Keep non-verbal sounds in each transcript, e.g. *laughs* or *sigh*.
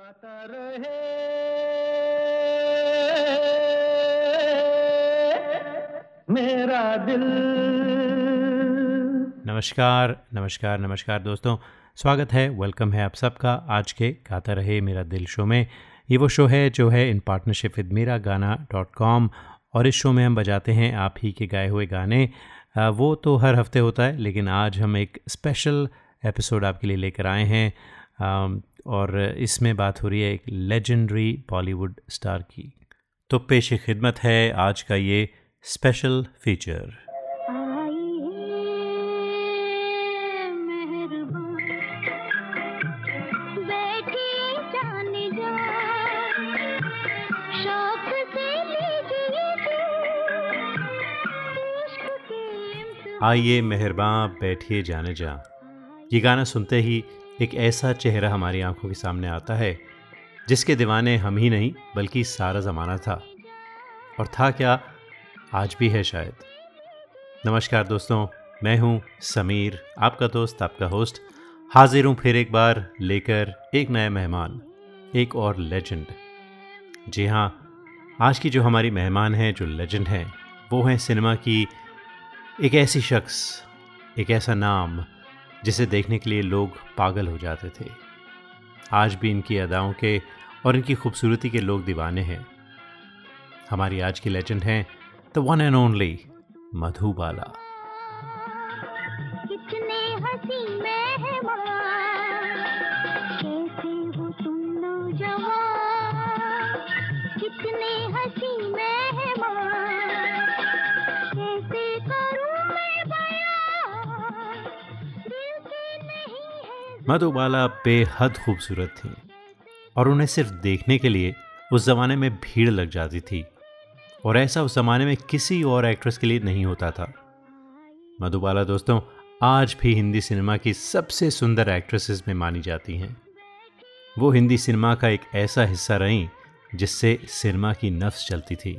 गाता रहे। मेरा दिल। नमस्कार नमस्कार नमस्कार दोस्तों। स्वागत है वेलकम है आप सबका आज के गाता रहे मेरा दिल शो में। ये वो शो है जो है इन पार्टनरशिप विद मेरा गाना डॉट कॉम और इस शो में हम बजाते हैं आप ही के गाए हुए गाने। वो तो हर हफ़्ते होता है, लेकिन आज हम एक स्पेशल एपिसोड आपके लिए लेकर आए हैं। और इसमें बात हो रही है एक लेजेंडरी बॉलीवुड स्टार की। तो पेश खिदमत है आज का ये स्पेशल फीचर आइए मेहरबान बैठिए जाने जा। ये गाना सुनते ही एक ऐसा चेहरा हमारी आँखों के सामने आता है, जिसके दीवाने हम ही नहीं, बल्कि सारा ज़माना था। और था क्या? आज भी है शायद। नमस्कार दोस्तों, मैं हूँ समीर, आपका दोस्त, आपका होस्ट। हाजिर हूँ फिर एक बार लेकर एक नया मेहमान, एक और लेजेंड जी हाँ आज की जो हमारी मेहमान हैं, जो लेजेंड हैं, वो हैं सिनेमा की एक ऐसी शख्स, एक ऐसा नाम जिसे देखने के लिए लोग पागल हो जाते थे। आज भी इनकी अदाओं के और इनकी खूबसूरती के लोग दीवाने हैं। हमारी आज की लेजेंड हैं the one and only Madhubala. Madhubala बेहद खूबसूरत थी और उन्हें सिर्फ़ देखने के लिए उस ज़माने में भीड़ लग जाती थी और ऐसा उस ज़माने में किसी और एक्ट्रेस के लिए नहीं होता था। मधुबाला दोस्तों, आज भी हिंदी सिनेमा की सबसे सुंदर एक्ट्रेसेस में मानी जाती हैं। वो हिंदी सिनेमा का एक ऐसा हिस्सा रहीं, जिससे सिनेमा की नफ्स चलती थी,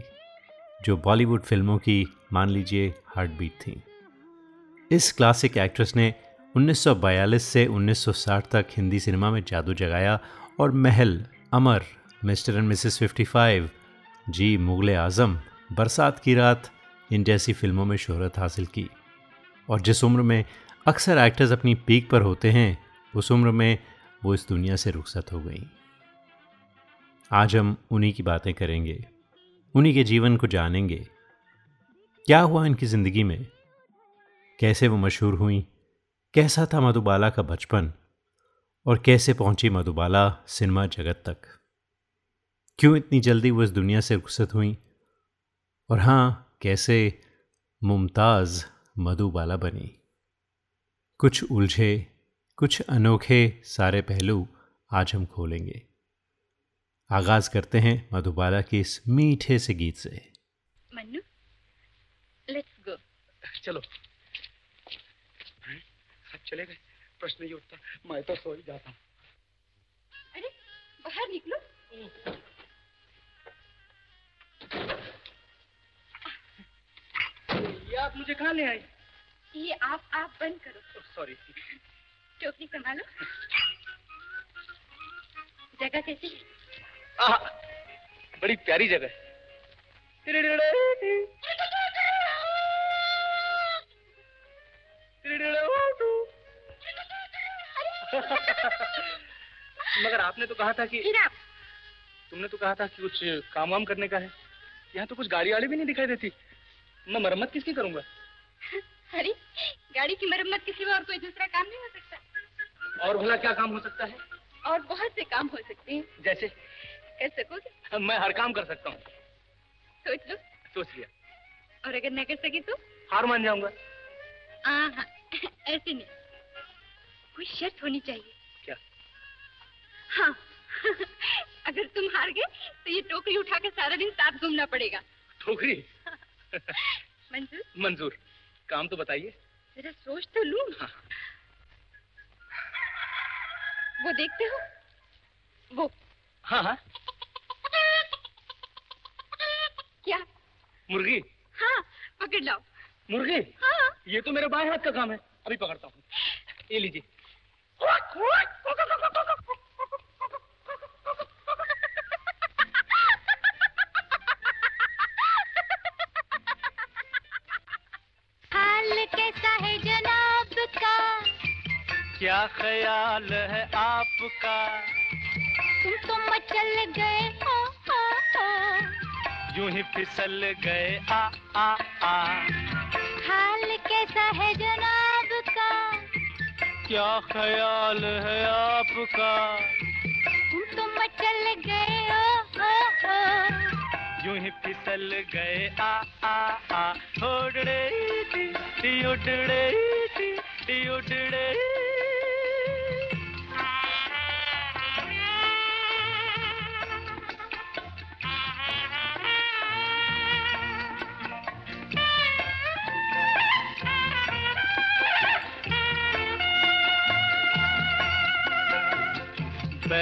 जो बॉलीवुड फ़िल्मों की, मान लीजिए हार्ट बीट थी। इस क्लासिक एक्ट्रेस ने 1942 से 1960 तक हिंदी सिनेमा में जादू जगाया और Mahal Amar mister and missus 55, जी मुगल आज़म बरसात की रात इन जैसी फ़िल्मों में शोहरत हासिल की। और जिस उम्र में अक्सर एक्टर्स अपनी पीक पर होते हैं उस उम्र में वो इस दुनिया से रुखसत हो गई। आज हम उन्हीं की बातें करेंगे उन्हीं के जीवन को जानेंगे। क्या हुआ इनकी ज़िंदगी में? कैसे वो मशहूर हुई? कैसा था मधुबाला का बचपन? और कैसे पहुँची मधुबाला सिनेमा जगत तक? क्यों इतनी जल्दी वो इस दुनिया से रुखसत हुई? और हाँ कैसे मुमताज़ मधुबाला बनी? कुछ उलझे कुछ अनोखे सारे पहलू आज हम खोलेंगे। आगाज़ करते हैं मधुबाला के इस मीठे से गीत से। मन्नू लेट्स गो चलो। चले गए। प्रश्न नहीं उठता मैं तो सो ही जाता। अरे बाहर निकलो। ये आप मुझे कहाँ ले आए? ये आप आप बंद करो। सॉरी टोपी संभालो जगह कैसी है? बड़ी प्यारी जगह। *laughs* मगर आपने तो कहा था कि तुमने तो कहा था कि कुछ काम वाम करने का है। यहाँ तो कुछ गाड़ी वाड़ी भी नहीं दिखाई देती। मैं मरम्मत किसकी करूँगा? *laughs* अरे गाड़ी की मरम्मत किसी और कोई दूसरा काम नहीं हो सकता। और भला क्या काम हो सकता है? और बहुत से काम हो सकते हैं। जैसे? कर सकोगे? मैं हर काम कर सकता हूँ। सोच लो। सोच लिया। और अगर न कर सकी तो? हार मान जाऊँगा। हाँ। *laughs* ऐसे नहीं। कोई शर्त होनी चाहिए। क्या? हाँ। *laughs* अगर तुम हार गए तो ये टोकरी उठा के सारा दिन साथ घूमना पड़ेगा। टोकरी? *laughs* मंजूर? मंजूर। काम तो बताइए। जरा सोच तो लू। हाँ। वो देखते हो? वो। हाँ हाँ। क्या? मुर्गी। हाँ पकड़ लाओ। मुर्गी? हाँ। ये तो मेरे बाएँ हाथ का काम है। अभी पकड़ता हूँ। ये लीजिए। हाल कैसा जनाब का? क्या ख्याल है आपका? तुम तो मचल गए आ, यूँ ही फिसल गए आ आ आ। हाल कैसा है जनाब क्या ख्याल है आपका? तुम तो मचल गए हो। यूँ ही फिसल गए आ आ आ। उड़ड़े थी टी उड़ड़े टी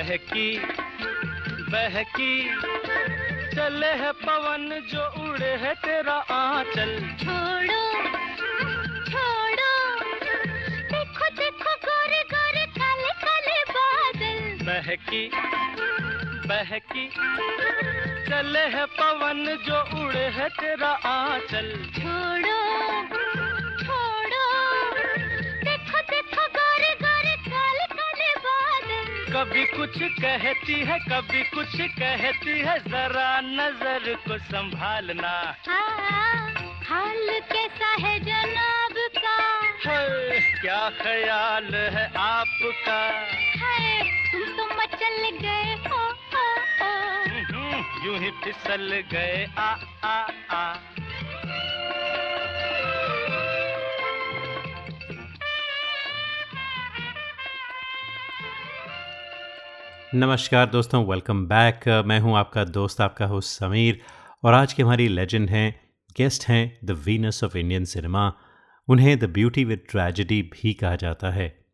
बहकी बहकी। चले है पवन जो उड़े है तेरा आंचल। छोड़ो छोड़ो। देखो देखो गोरे गोरे काले काले बादल। बहकी बहकी। चले है पवन जो उड़े है तेरा आंचल। छोड़ो छोड़ो कभी कुछ कहती है कभी कुछ कहती है जरा नज़र को संभालना। हाँ, हाल कैसा है जनाब का? है, क्या ख्याल है आपका? है तुम तो मचल गए हो। हम्म, यूँ ही फिसल गए आ आ आ। नमस्कार दोस्तों वेलकम बैक मैं हूँ आपका दोस्त, आपका होस्ट समीर और आज की हमारी लेजेंड हैं गेस्ट हैं the Venus of Indian cinema उन्हें द ब्यूटी विद ट्रेजिडी भी कहा जाता है।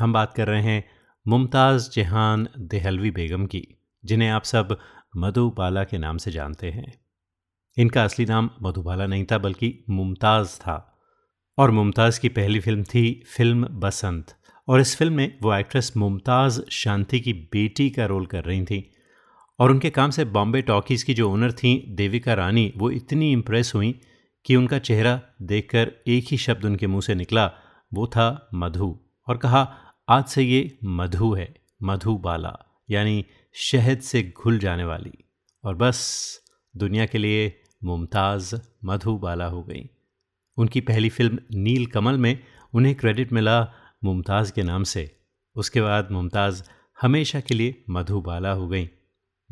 हम बात कर रहे हैं मुमताज़ जहान, देहलवी बेगम की, जिन्हें आप सब मधुबाला के नाम से जानते हैं। इनका असली नाम मधुबाला नहीं था, बल्कि मुमताज़ था। और मुमताज़ की पहली फ़िल्म थी फ़िल्म बसंत। और इस फ़िल्म में वो एक्ट्रेस मुमताज़ शांति की बेटी का रोल कर रही थी। और उनके काम से बॉम्बे टॉकीज़ की जो ओनर थी, देविका रानी, वो इतनी इम्प्रेस हुई कि उनका चेहरा देखकर एक ही शब्द उनके मुँह से निकला, वो था मधु। और कहा, आज से ये मधु है, मधु बाला, यानी शहद से घुल जाने वाली। और बस, दुनिया के लिए मुमताज़ मधु बाला हो गई। उनकी पहली फ़िल्म नील कमल में उन्हें क्रेडिट मिला मुमताज़ के नाम से। उसके बाद मुमताज़ हमेशा के लिए मधुबाला हो गई।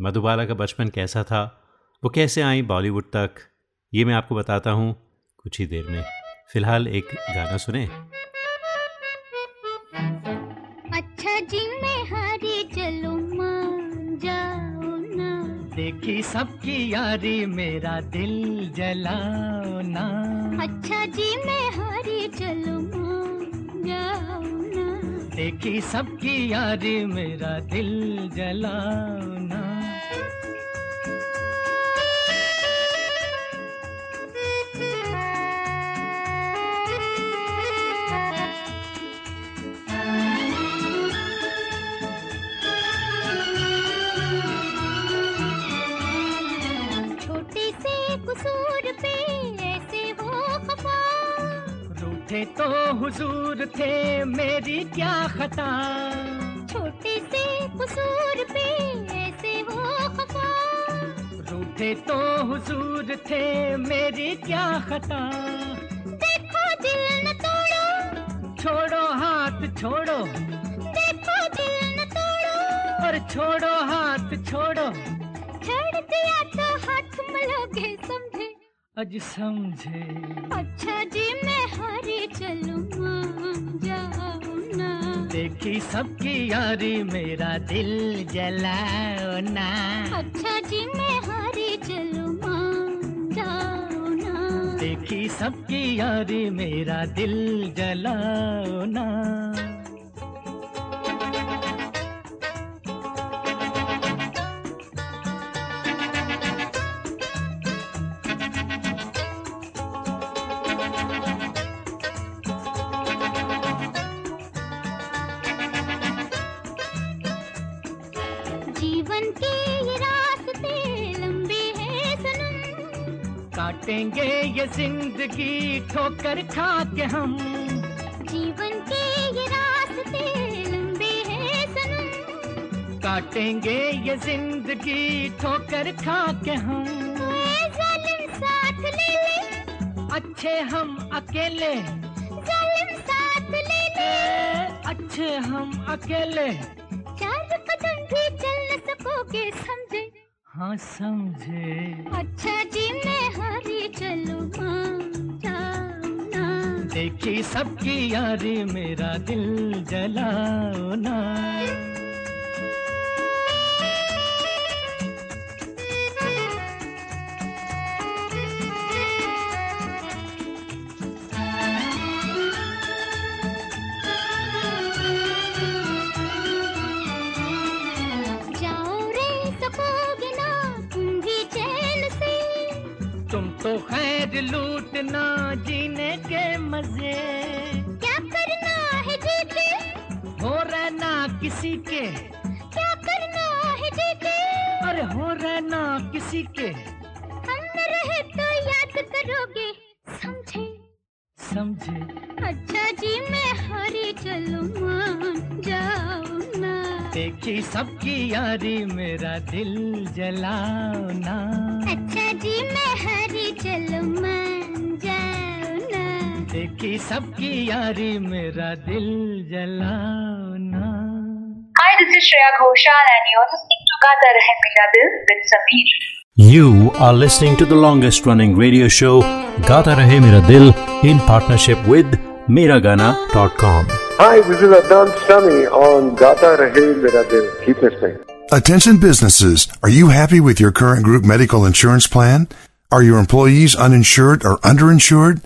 मधुबाला का बचपन कैसा था? वो कैसे आई बॉलीवुड तक? ये मैं आपको बताता हूँ कुछ ही देर में। फ़िलहाल एक गाना सुने। अच्छा जी मैं हारी चलो जाओ ना। देखी सबकी यारी मेरा दिल जलाओ ना। अच्छा जी मैं हारी चलो देखी सबकी यारी मेरा दिल जलाओ रूठे तो हुजूर थे मेरी क्या खता? छोटे से कसूर पे ऐसे हो खफा रूठे तो हुजूर थे मेरी क्या खता? देखो दिल न तोड़ो। छोड़ो हाथ छोड़ो। देखो दिल न तोड़ो। और छोड़ो हाथ छोड़ो। छोड़ दिया तो हाथ मलोगे समझे। अज समझे। अच्छा जी मैं चलूँ मान जाओ ना। देखी सबकी यारी मेरा दिल जलाओ ना। अच्छा जी मैं हारी चलो माँ जाओ ना। देखी सबकी यारी मेरा दिल जलाओ ना। काटेंगे ये ज़िंदगी ठोकर खा के हम। जीवन के ये रास्ते लंबे हैं सनम। काटेंगे ये ज़िंदगी ठोकर खा के हम साथ ले ले। अच्छे हम अकेले। साथ ले ले। अच्छे हम अकेले। चार कदम भी चल सकोगे सकोगे समझे हाँ समझे। अच्छा जी मैं हारी चलू देखी सबकी यारी मेरा दिल जलाओ ना। खैर लूटना जीने के मज़े। क्या करना है जीते? हो रहना किसी के। क्या करना है जीते? अरे हो रहना किसी के। हम रहे तो याद करोगे समझे? समझे। अच्छा जी मैं हरी चलूँ मान जाओ ना। देखी सबकी यारी मेरा दिल जलाओ ना। अच्छा जी मैं हरी चलूँ। देखी सबकी यारी मेरा दिल जलाओ ना Hi, this is Shreya Ghoshal and you're listening to Gata Rahe Mera Dil with Sameer. You are listening to the longest running radio show Gata Rahe Mera Dil in partnership with Miragana.com. Hi, this is Adnan Sami on Gata Rahe Mera Dil. Keep listening. Attention businesses, are you happy with your current group medical insurance plan? Are your employees uninsured or underinsured?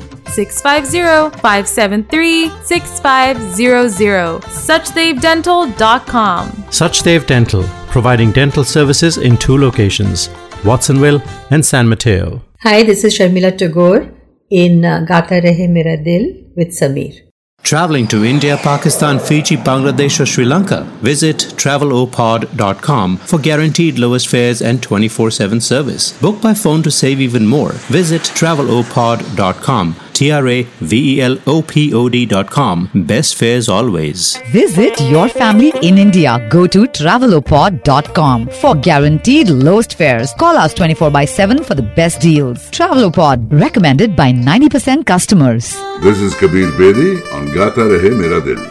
650-573-6500. SuchdevDental.com. Suchdev Dental, providing dental services in two locations, Watsonville and San Mateo. Hi, this is Sharmila Tagore in uh, Gata Rahe Mera Dil with Sameer. Traveling to India, Pakistan, Fiji, Bangladesh, or Sri Lanka? Visit travelopod.com for guaranteed lowest fares and 24 7 service. Book by phone to save even more. Visit travelopod.com. T R A V E L O P O D.com. Best fares always. Visit your family in India. Go to travelopod.com for guaranteed lowest fares. Call us 24 by 7 for the best deals. Travelopod, recommended by 90% customers. This is Kabir Bedi on गाता रहे मेरा दिल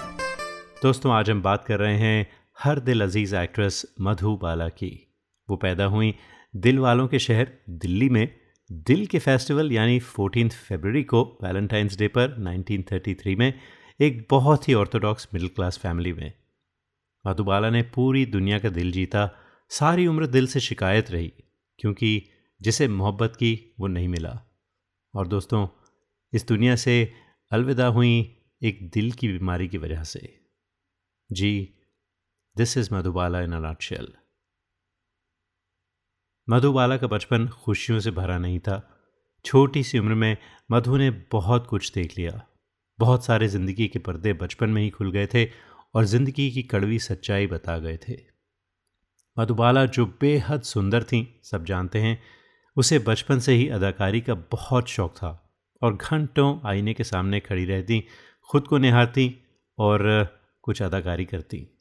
दोस्तों आज हम बात कर रहे हैं हर दिल अज़ीज़ एक्ट्रेस मधु बाला की वो पैदा हुई दिल वालों के शहर दिल्ली में दिल के फेस्टिवल, यानी फोर्टीन फरवरी को वैलेंटाइंस डे पर 1933 में एक बहुत ही ऑर्थोडॉक्स मिडिल क्लास फैमिली में। मधुबाला ने पूरी दुनिया का दिल जीता, सारी उम्र दिल से शिकायत रही, क्योंकि जिसे मोहब्बत की वो नहीं मिला। और दोस्तों, इस दुनिया से अलविदा हुई एक दिल की बीमारी की वजह से। जी this is Madhubala in a Madhubala का बचपन खुशियों से भरा नहीं था। छोटी सी उम्र में मधु ने बहुत कुछ देख लिया। बहुत सारे ज़िंदगी के पर्दे बचपन में ही खुल गए थे और ज़िंदगी की कड़वी सच्चाई बता गए थे। मधुबाला जो बेहद सुंदर थीं, सब जानते हैं, उसे बचपन से ही अदाकारी का बहुत शौक था और घंटों आईने के सामने खड़ी रहती, खुद को निहारती और कुछ अदाकारी करती।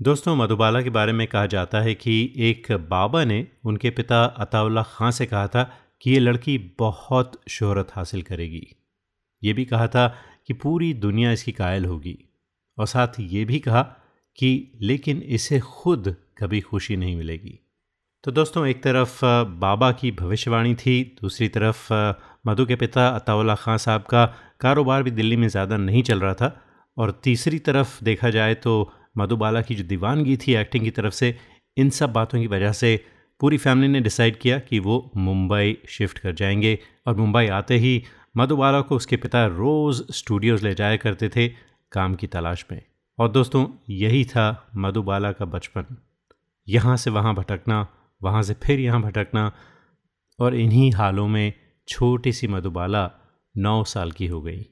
दोस्तों, मधुबाला के बारे में कहा जाता है कि एक बाबा ने उनके पिता अताउल्ला खां से कहा था कि ये लड़की बहुत शोहरत हासिल करेगी। ये भी कहा था कि पूरी दुनिया इसकी कायल होगी और साथ ये भी कहा कि लेकिन इसे खुद कभी खुशी नहीं मिलेगी। तो दोस्तों, एक तरफ़ बाबा की भविष्यवाणी थी, दूसरी तरफ़ मधु के पिता अताउल्ला खां साहब का कारोबार भी दिल्ली में ज़्यादा नहीं चल रहा था और तीसरी तरफ़ देखा जाए तो मधुबाला की जो दीवानगी थी एक्टिंग की तरफ़ से, इन सब बातों की वजह से पूरी फैमिली ने डिसाइड किया कि वो मुंबई शिफ्ट कर जाएँगे। और मुंबई आते ही मधुबाला को उसके पिता रोज़ स्टूडियोज़ ले जाया करते थे काम की तलाश में। और दोस्तों, यही था मधुबाला का बचपन। यहाँ से वहाँ भटकना, वहाँ से फिर यहाँ भटकना और इन्हीं हालों में छोटी सी मधुबाला नौ साल की हो गई।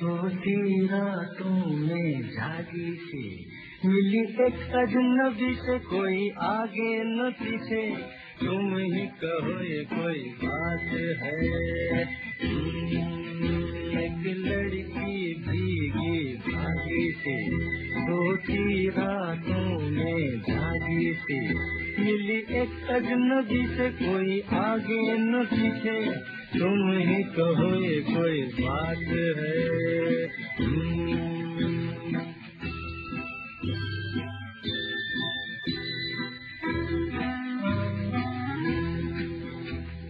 सोती रातों में जागी सी। मिली एक अजनबी से कोई आगे न पीछे। तुम ही कहो ये कोई बात है। एक लड़की भीगी भागी से। सोती रातों में जागी सी। मिली एक अजनबी से कोई आगे न पीछे। तुम ही कहो, ये कोई बात है।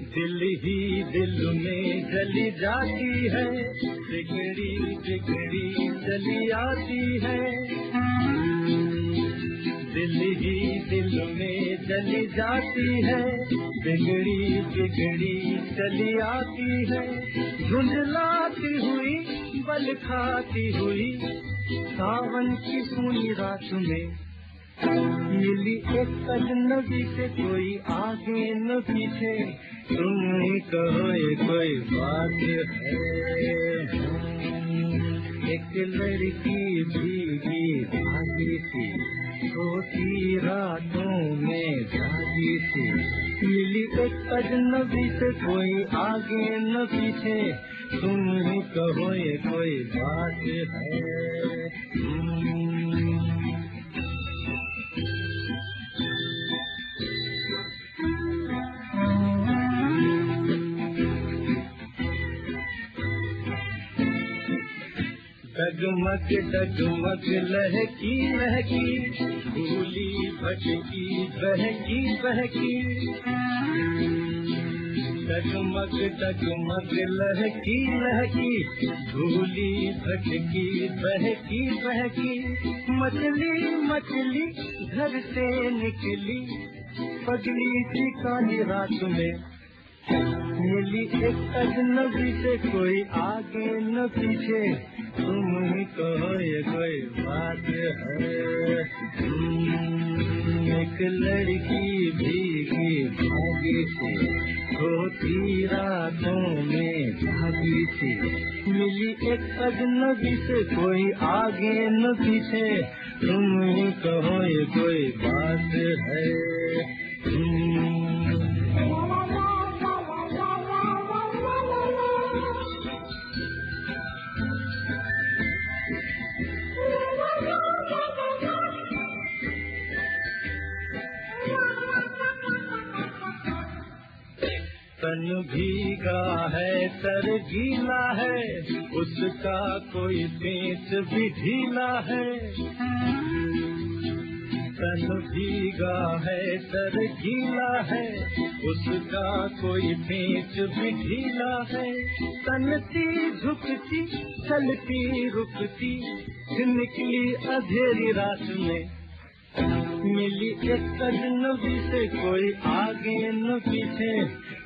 दिल ही दिल में जली जाती है, बिगड़ी बिगड़ी चली आती है। दिल ही दिल में चली जाती है। बिगड़ी बिगड़ी चली आती है। झुंझलाती हुई, बल खाती हुई, सावन की सुनी रात में। मिली एक अजनबी से कोई आगे न पीछे। तुम ही कहो, ये कोई बात है। एक लड़की भीगी, भागी थी सोती रातों में जागी से। मिली एक अजनबी से कोई आगे न पीछे। तुम ही कहो, ये कोई बात है। डगमग डगमग लहकी लहकी। भूली भटकी, बहकी बहकी। डगमग डगमग लहकी लहकी। भूली भटकी, बहकी बहकी। मछली मछली घर से निकली। पगली थी काली रात में मिली एक अजनबी से कोई आगे न पीछे। तुम ही कहो ये कोई बात है। एक लड़की भीगी भागी थी होती रातों में भागी थी मिली एक अजनबी से कोई आगे न पीछे। तुम ही कहो ये कोई बात है। तन भीगा है सर गीला है, उसका कोई पेच भी ढीला है। तन भीगा है सर गीला है, उसका कोई पेच भी ढीला है तनती झुकती, चलती, रुकती निकली अधेरी रात में। मिली एक अजनबी से, कोई आगे न पीछे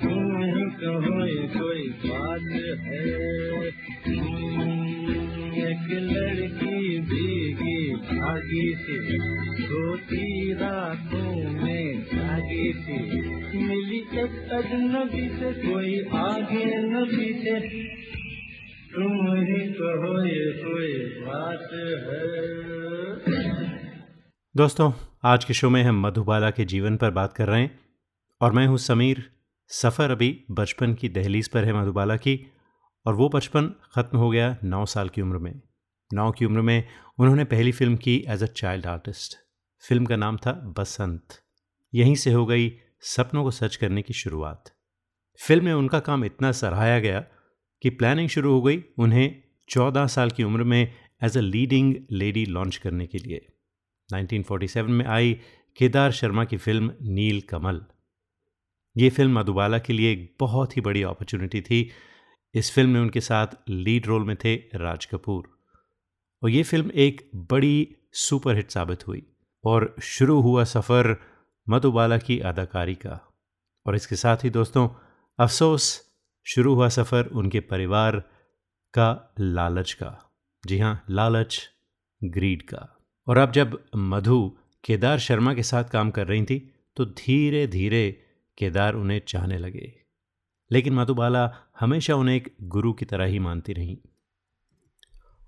ये कोई बात है एक लड़की भीगी भागी से रातों में मिली से कोई आगे न पीछे तुम ही कहो ये कोई बात है दोस्तों, आज के शो में हम मधुबाला के जीवन पर बात कर रहे हैं और मैं हूँ समीर। सफ़र अभी बचपन की दहलीज पर है मधुबाला की, और वो बचपन ख़त्म हो गया नौ साल की उम्र में। नौ की उम्र में उन्होंने पहली फ़िल्म की एज अ चाइल्ड आर्टिस्ट। फ़िल्म का नाम था बसंत। यहीं से हो गई सपनों को सच करने की शुरुआत। फ़िल्म में उनका काम इतना सराहाया गया कि प्लानिंग शुरू हो गई उन्हें चौदह साल की उम्र में as a leading lady launch करने के लिए। 1947 में आई केदार शर्मा की फ़िल्म नील कमल ये फ़िल्म मधुबाला के लिए एक बहुत ही बड़ी अपॉर्चुनिटी थी। इस फ़िल्म में उनके साथ लीड रोल में थे राज कपूर। और ये फ़िल्म एक बड़ी सुपरहिट साबित हुई और शुरू हुआ सफ़र मधुबाला की अदाकारी का। और इसके साथ ही दोस्तों, अफसोस, शुरू हुआ सफ़र उनके परिवार का लालच का। जी हाँ लालच ग्रीड का। और अब जब मधु केदार शर्मा के साथ काम कर रही थी तो धीरे धीरे केदार उन्हें चाहने लगे। लेकिन मधुबाला हमेशा उन्हें एक गुरु की तरह ही मानती रहीं।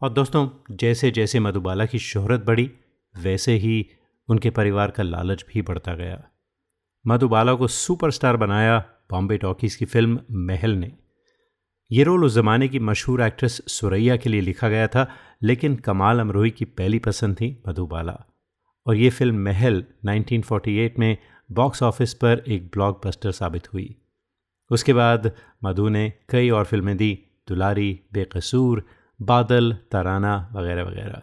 और दोस्तों जैसे जैसे मधुबाला की शोहरत बढ़ी, वैसे ही उनके परिवार का लालच भी बढ़ता गया। मधुबाला को सुपरस्टार बनाया बॉम्बे टॉकीज़ की फ़िल्म महल ने। ये रोल उस ज़माने की मशहूर एक्ट्रेस सुरैया के लिए लिखा गया था, लेकिन कमाल अमरोही की पहली पसंद थी मधुबाला। और ये फ़िल्म महल 1948 में बॉक्स ऑफ़िस पर एक ब्लॉकबस्टर साबित हुई। उसके बाद मधु ने कई और फ़िल्में दी, दुलारी, बेकसूर, बादल, ताराना वगैरह वगैरह।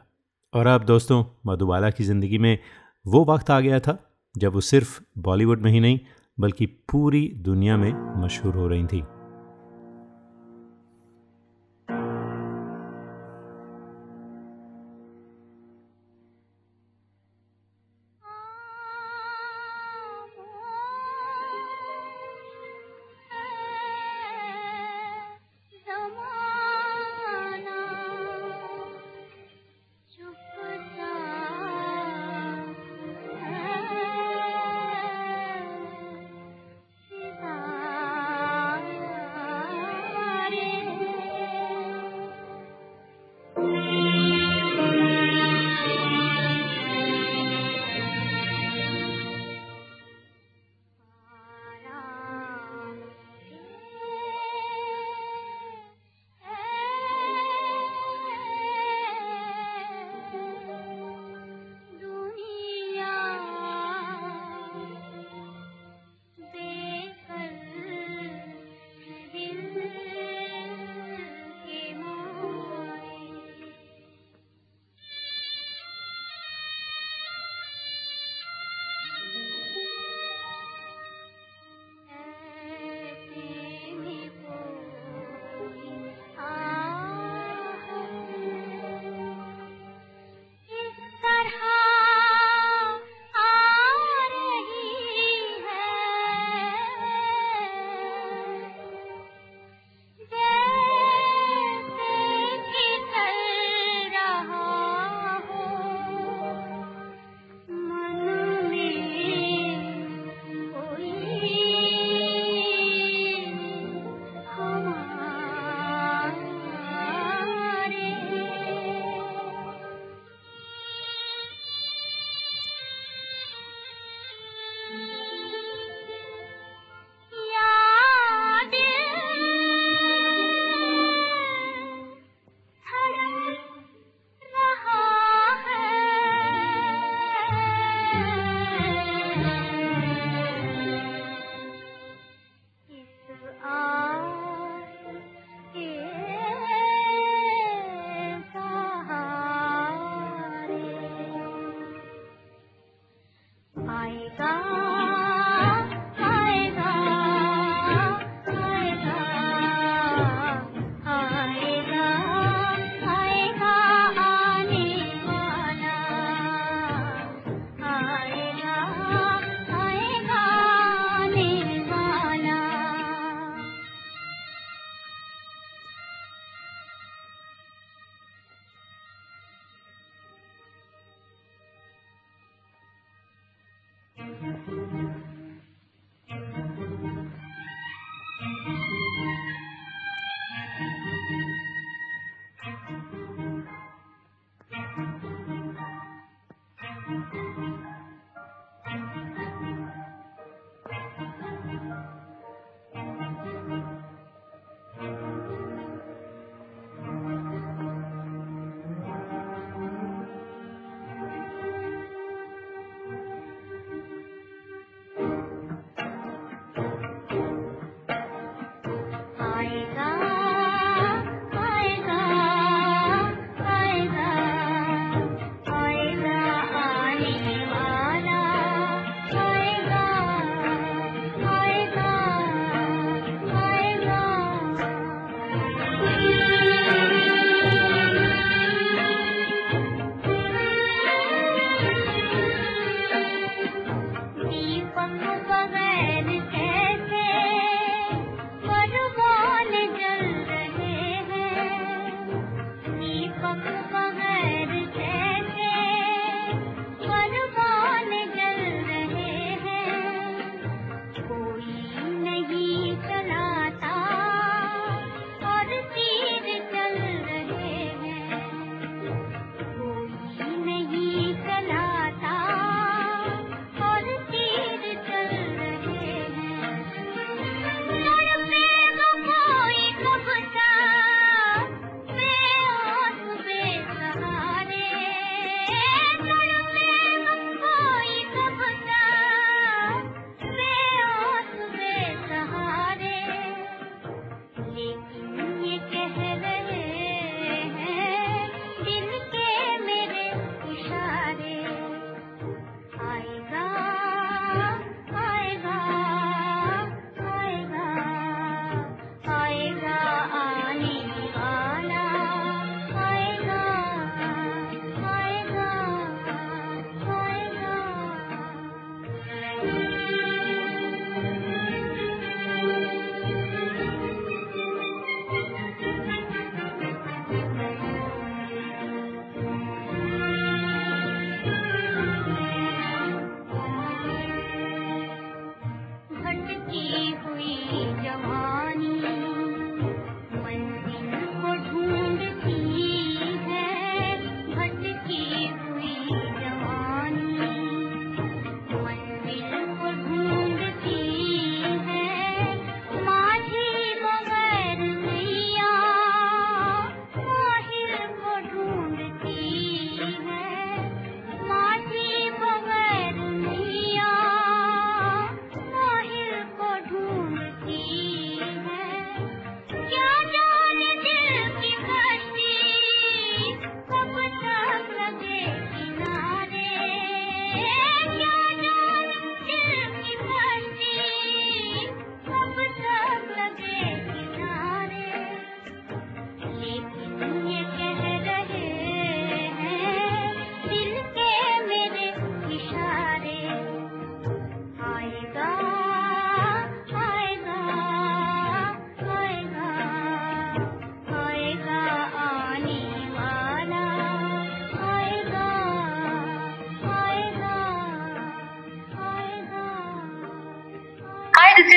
और अब दोस्तों, मधुबाला की ज़िंदगी में वो वक्त आ गया था जब वो सिर्फ़ बॉलीवुड में ही नहीं, बल्कि पूरी दुनिया में मशहूर हो रही थी।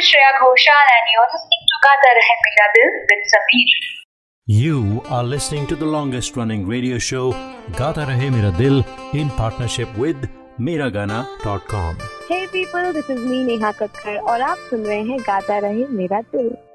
Shreya Ghoshal and you're listening to Gata Rahe Mera Dil with Sameer. You are listening to the longest running radio show Gata Rahe Mera Dil in partnership with Miragana.com. Hey people, this is me Neha Kakkar और आप सुन रहे हैं गाता रहे मेरा दिल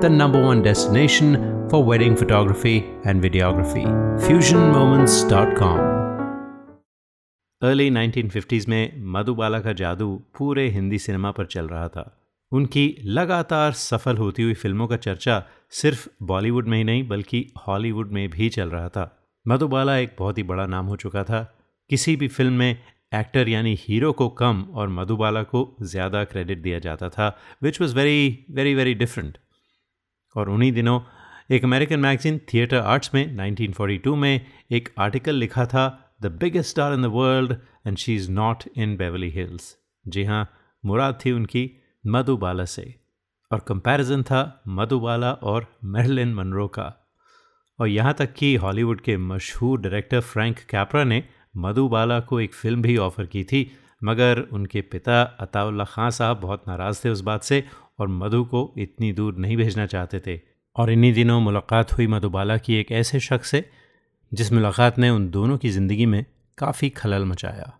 the number one destination for wedding photography and videography. FusionMoments.com. Early 1950s में मधुबाला का जादू पूरे हिंदी सिनेमा पर चल रहा था उनकी लगातार सफल होती हुई फ़िल्मों का चर्चा सिर्फ़ बॉलीवुड में ही नहीं, बल्कि हॉलीवुड में भी चल रहा था मधुबाला एक बहुत ही बड़ा नाम हो चुका था किसी भी फ़िल्म में एक्टर यानी हीरो को कम और मधुबाला को ज़्यादा क्रेडिट दिया जाता था which was very very very different और उन्हीं दिनों एक अमेरिकन मैगजीन थिएटर आर्ट्स में 1942 में, एक आर्टिकल लिखा था the biggest star in the world and she is not in Beverly Hills जी हाँ मुराद थी उनकी मधुबाला से। और कंपैरिजन था मधुबाला और मेरलिन मनरो का। और यहाँ तक कि हॉलीवुड के मशहूर डायरेक्टर फ्रैंक कैपरा ने मधुबाला को एक फ़िल्म भी ऑफ़र की थी, मगर उनके पिता अताउल्ला खां साहब बहुत नाराज़ थे उस बात से और मधु को इतनी दूर नहीं भेजना चाहते थे। और इन्हीं दिनों मुलाकात हुई मधुबाला की एक ऐसे शख्स से, जिस मुलाकात ने उन दोनों की ज़िंदगी में काफ़ी खलल मचाया।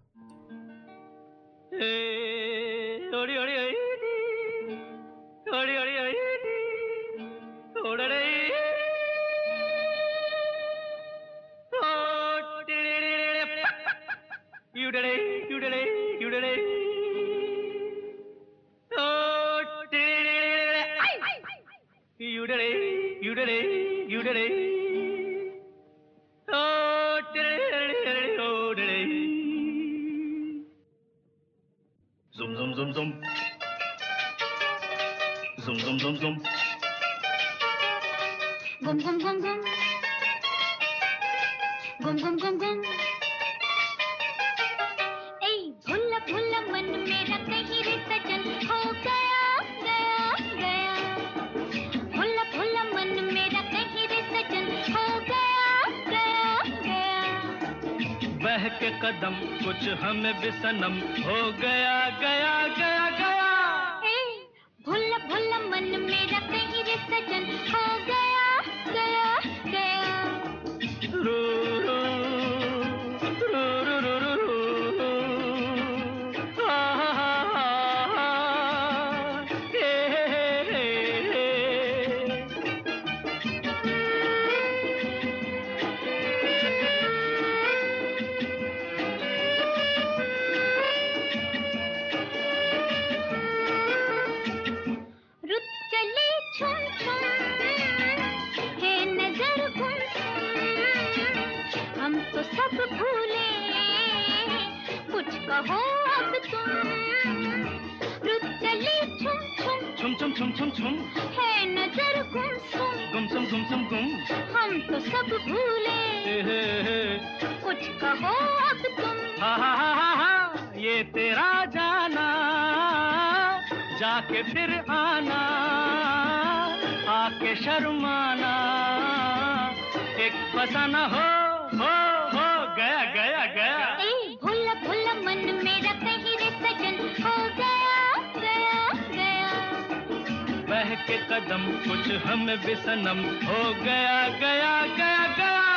सनम हो गया छुम छुम छुम छुम। है नज़र गुमसुम। गुमसुम गुमसुम गुम। हम तो सब भूले। हे हे हे। कुछ कहो अब तुम। हा हा हा हा हा। ये तेरा जाना जाके फिर आना आके शर्माना। एक फसाना हो हो। के कदम कुछ हम बिसनम हो गया गया गया गया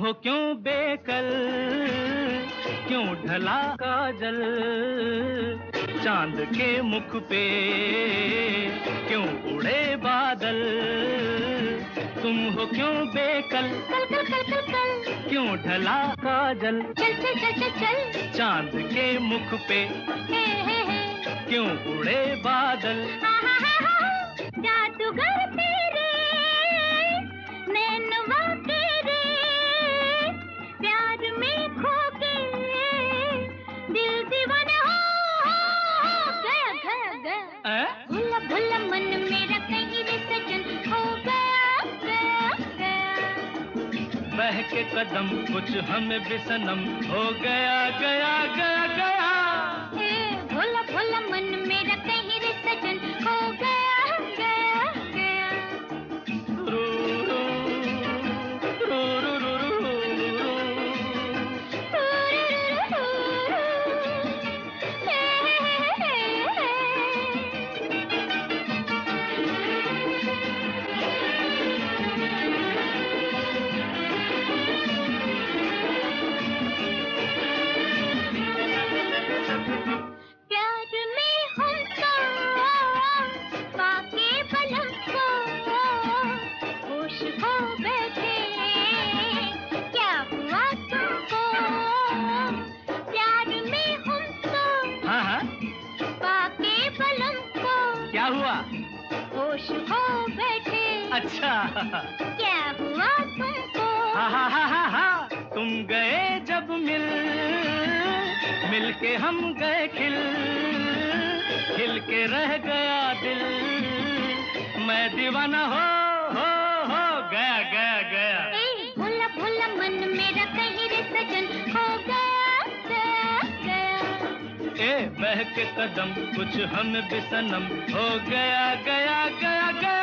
हो क्यों बेकल? क्यों ढला काजल? चाँद के मुख पे क्यों उड़े बादल? तुम हो क्यों बेकल? कल कल कल कल कल। क्यों ढला काजल? चल चल चल चल चल। चाँद के मुख पे हे हे हे। क्यों उड़े बादल? जादूगर तेरे नैनवा तेरे भुल्ला भुल्ला मन मेरा कहीं रे सजन हो गया गया गया। बह के कदम कुछ हम बिसनम हो गया गया गया। अच्छा। क्या हुआ तुमको? हा हा हा हा हा तुम गए जब मिल। मिल के हम गए खिल। खिल के रह गया दिल। मैं दीवाना हो हो हो गया गया गया। भोला भोला मन मेरा कहीं रे सजन। हो गया गया गया। ए बह के कदम कुछ हम बिसनम। हो गया गया गया गया।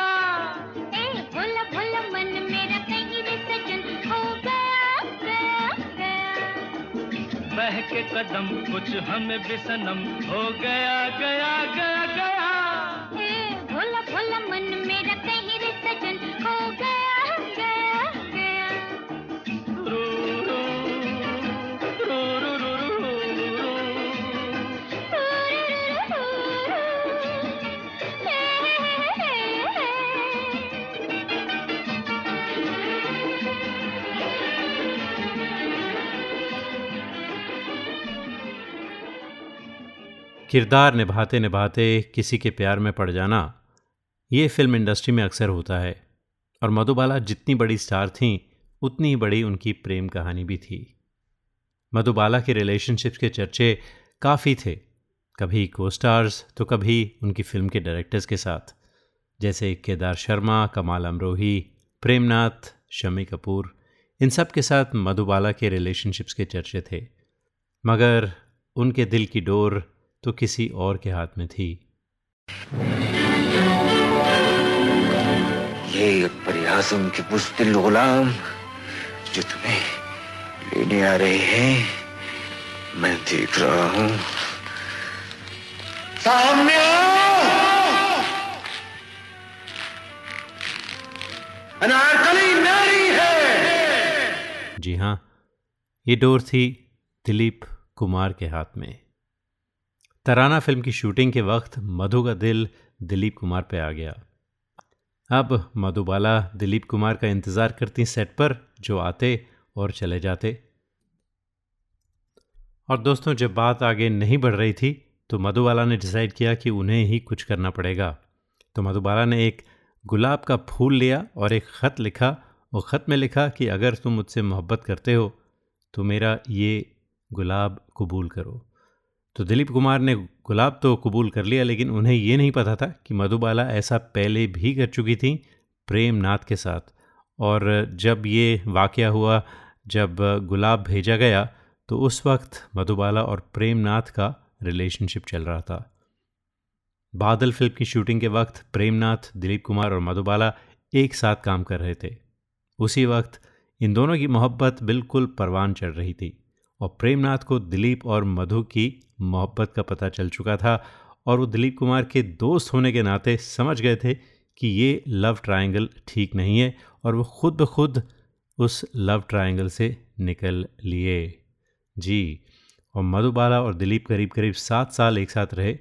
के कदम, कुछ हम बिसनम हो गया गया गया गया। भोला भोला मन मेरा कहीं रे सजन। किरदार निभाते निभाते किसी के प्यार में पड़ जाना ये फ़िल्म इंडस्ट्री में अक्सर होता है, और मधुबाला जितनी बड़ी स्टार थीं, उतनी ही बड़ी उनकी प्रेम कहानी भी थी। मधुबाला के रिलेशनशिप्स के चर्चे काफ़ी थे, कभी को स्टार्स तो कभी उनकी फ़िल्म के डायरेक्टर्स के साथ, जैसे केदार शर्मा, कमाल अमरोही, प्रेमनाथ, शमी कपूर, इन सब के साथ मधुबाला के रिलेशनशिप्स के चर्चे थे। मगर उनके दिल की डोर तो किसी और के हाथ में थी। ये परिहासम के बुजदिल गुलाम जो तुम्हें लेने आ रहे हैं मैं देख रहा हूँ। सामने अनारकली मेरी है! जी हाँ ये डोर थी दिलीप कुमार के हाथ में। तराना फ़िल्म की शूटिंग के वक्त मधु का दिल दिलीप कुमार पे आ गया। अब मधुबाला दिलीप कुमार का इंतज़ार करती सेट पर, जो आते और चले जाते। और दोस्तों, जब बात आगे नहीं बढ़ रही थी तो मधुबाला ने डिसाइड किया कि उन्हें ही कुछ करना पड़ेगा। तो मधुबाला ने एक गुलाब का फूल लिया और एक ख़त लिखा और ख़त में लिखा कि अगर तुम मुझसे मोहब्बत करते हो तो मेरा ये गुलाब कबूल करो। तो दिलीप कुमार ने गुलाब तो कबूल कर लिया, लेकिन उन्हें ये नहीं पता था कि मधुबाला ऐसा पहले भी कर चुकी थी प्रेम नाथ के साथ। और जब ये वाक़ हुआ, जब गुलाब भेजा गया तो उस वक्त मधुबाला और प्रेम नाथ का रिलेशनशिप चल रहा था। बादल फ़िल्म की शूटिंग के वक्त प्रेमनाथ, दिलीप कुमार और मधुबाला एक साथ काम कर रहे थे। उसी वक्त इन दोनों की मोहब्बत बिल्कुल परवान चढ़ रही थी और प्रेमनाथ को दिलीप और मधु की मोहब्बत का पता चल चुका था और वो दिलीप कुमार के दोस्त होने के नाते समझ गए थे कि ये लव ट्रायंगल ठीक नहीं है और वो खुद ब खुद उस लव ट्रायंगल से निकल लिए। जी, और मधुबाला और दिलीप करीब करीब सात साल एक साथ रहे,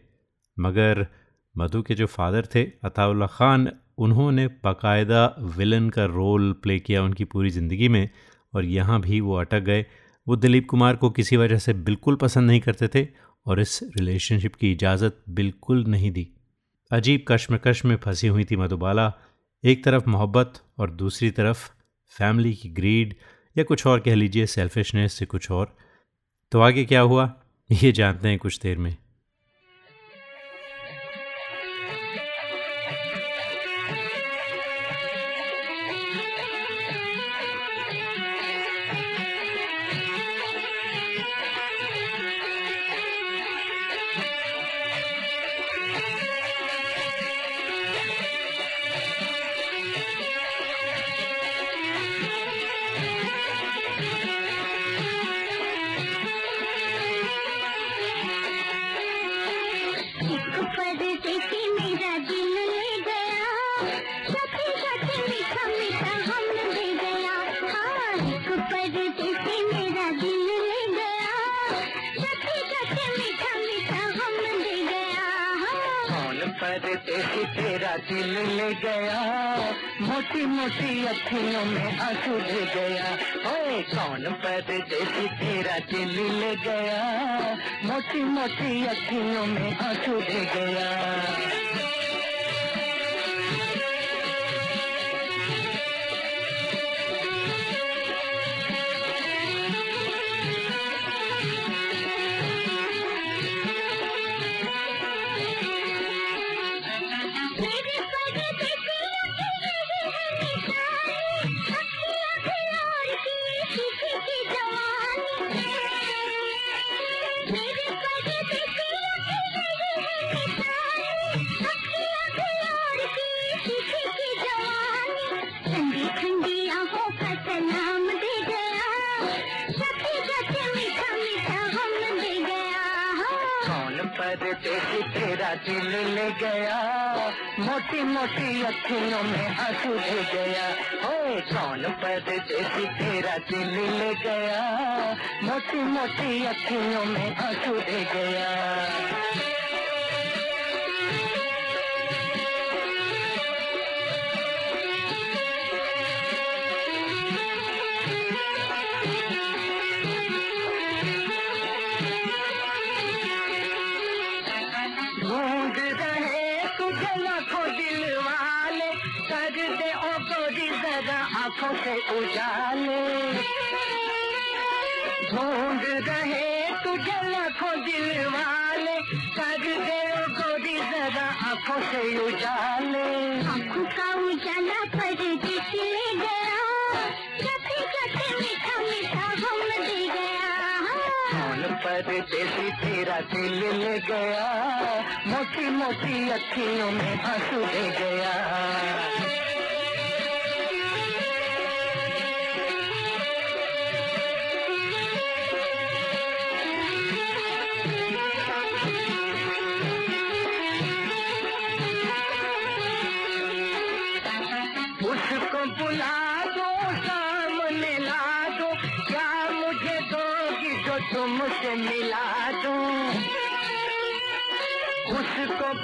मगर मधु के जो फादर थे अताउल्ला ख़ान, उन्होंने बाकायदा विलन का रोल प्ले किया उनकी पूरी ज़िंदगी में और यहाँ भी वो अटक गए। वो दिलीप कुमार को किसी वजह से बिल्कुल पसंद नहीं करते थे और इस रिलेशनशिप की इजाज़त बिल्कुल नहीं दी। अजीब कश्मकश में फंसी हुई थी मधुबाला। एक तरफ़ मोहब्बत और दूसरी तरफ़ फैमिली की ग्रीड या कुछ और कह लीजिए सेल्फिशनेस से कुछ और। तो आगे क्या हुआ? ये जानते हैं कुछ देर में। मोटी मोटी अखियों में आँसू ले गया। ओए, कौन पर जैसी तेरा दिल ले गया? मोटी मोटी अखियों में आँसू ले गया। दिल गया। मोटी मोटी अखियों में आँसू ले गया। हो कौन परदेसी तेरा दिल ले गया? मोटी मोटी अखियों में आँसू ले गया। आँखों से उजाले। ढूंढ रहे तुझे लाखों दिल वाले कर दे गोरी जरा आँखों से उजाले। आँखों का उजाला पर दिखले गया जैसे जैसे मीठा मीठा हम दे गया। पर देसी तेरा दिल ले गया मोटी मोटी अखियों में आँसू दे गया।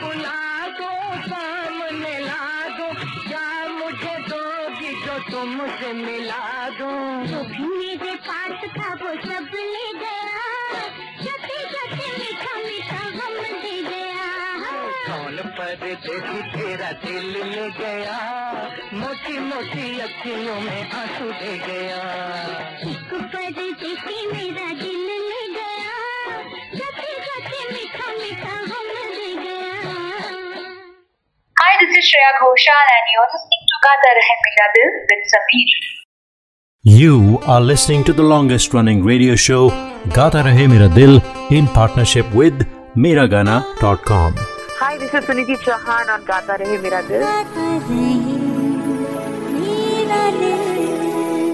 बुला दो सामने ला दो क्या मुझे दोगी जो तुमसे मिला दो। जो भी मेरे पास था वो सब ले गया। जते जते मीठा मीठा गम दे गया। कौन परदेसी तेरा दिल ले गया? मोटी मोटी अखियों में आँसू दे गया। एक परदेसी मेरा दिल ले गया। जते जते मीठा मीठा Hi, this is Shreya Ghoshal and you're listening to Gata Rahe Mera Dil with Sameer. You are listening to the longest running radio show Gata Rahe Mera Dil in partnership with Miragana.com. Hi, this is Suniti Chauhan on Gata Rahe Mera Dil.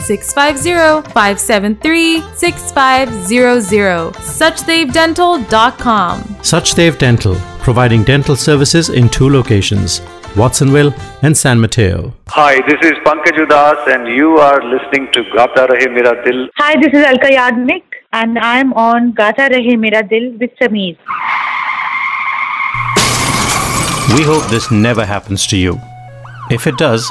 650 573 6500. SuchdevDental.com. Suchdev Dental, providing dental services in two locations, Watsonville and San Mateo. Hi, this is Pankaj Udas and you are listening to Gata Rahe Mera Dil. Hi, this is Alka Yagnik and I'm on Gata Rahe Mera Dil with Sameer. We hope this never happens to you. If it does,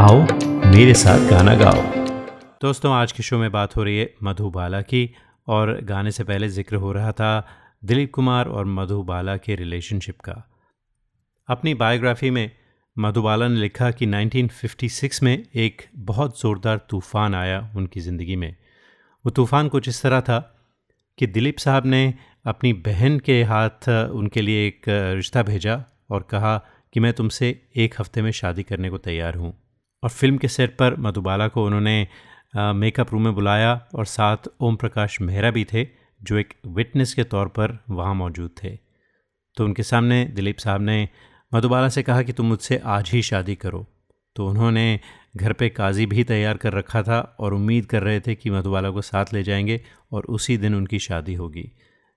आओ, मेरे साथ गाना गाओ। दोस्तों, आज के show में बात हो रही है मधुबाला की और गाने से पहले ज़िक्र हो रहा था दिलीप कुमार और मधुबाला के रिलेशनशिप का। अपनी बायोग्राफी में मधुबाला ने लिखा कि 1956 में एक बहुत ज़ोरदार तूफ़ान आया उनकी ज़िंदगी में। वो तूफ़ान कुछ इस तरह था कि दिलीप साहब ने अपनी बहन के हाथ उनके लिए एक रिश्ता भेजा और कहा कि मैं तुमसे एक हफ़्ते में शादी करने को तैयार हूँ। और फ़िल्म के सेट पर मधुबाला को उन्होंने मेकअप रूम में बुलाया और साथ ओम प्रकाश मेहरा भी थे, जो एक विटनेस के तौर पर वहाँ मौजूद थे। तो उनके सामने दिलीप साहब ने मधुबाला से कहा कि तुम मुझसे आज ही शादी करो। तो उन्होंने घर पे काजी भी तैयार कर रखा था और उम्मीद कर रहे थे कि मधुबाला को साथ ले जाएँगे और उसी दिन उनकी शादी होगी।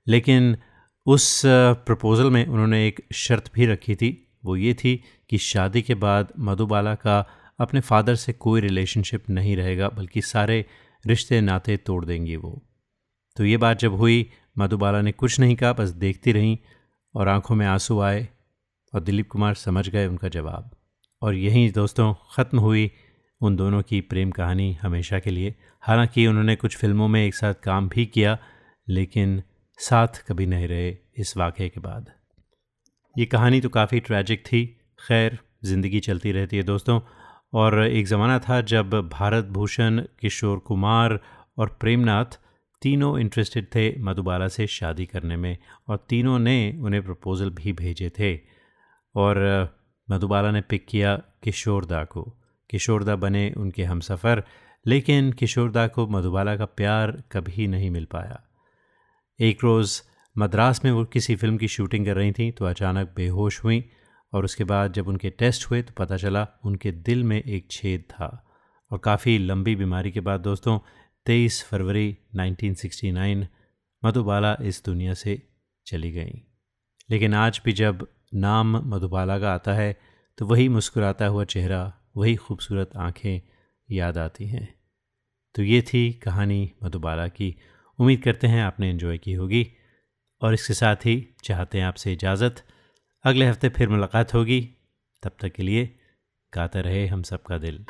लेकिन उस प्रपोज़ल में उन्होंने एक शर्त भी रखी थी, वो ये थी कि शादी के बाद मधुबाला का अपने फादर से कोई रिलेशनशिप नहीं रहेगा, बल्कि सारे रिश्ते नाते तोड़ देंगी वो। तो ये बात जब हुई, मधुबाला ने कुछ नहीं कहा, बस देखती रहीं और आँखों में आँसू आए और दिलीप कुमार समझ गए उनका जवाब। और यहीं दोस्तों, ख़त्म हुई उन दोनों की प्रेम कहानी हमेशा के लिए। हालाँकि उन्होंने कुछ फ़िल्मों में एक साथ काम भी किया, लेकिन साथ कभी नहीं रहे इस वाक़े के बाद। ये कहानी तो काफ़ी ट्रैजिक थी। खैर, ज़िंदगी चलती रहती है दोस्तों। और एक ज़माना था जब भारत भूषण, किशोर कुमार और प्रेमनाथ तीनों इंटरेस्टेड थे मधुबाला से शादी करने में और तीनों ने उन्हें प्रपोज़ल भी भेजे थे। और मधुबाला ने पिक किया किशोरदा को। किशोरदा बने उनके हम सफ़र लेकिन किशोरदा को मधुबाला का प्यार कभी नहीं मिल पाया। एक रोज़ मद्रास में वो किसी फ़िल्म की शूटिंग कर रही थी तो अचानक बेहोश हुई। और उसके बाद जब उनके टेस्ट हुए तो पता चला उनके दिल में एक छेद था। और काफ़ी लंबी बीमारी के बाद दोस्तों 23 फरवरी 1969 मधुबाला इस दुनिया से चली गई। लेकिन आज भी जब नाम मधुबाला का आता है तो वही मुस्कुराता हुआ चेहरा, वही खूबसूरत आँखें याद आती हैं। तो ये थी कहानी मधुबाला की। उम्मीद करते हैं आपने इन्जॉय की होगी। और इसके साथ ही चाहते हैं आपसे इजाज़त। अगले हफ़्ते फिर मुलाकात होगी। तब तक के लिए गाते रहे हम सबका दिल।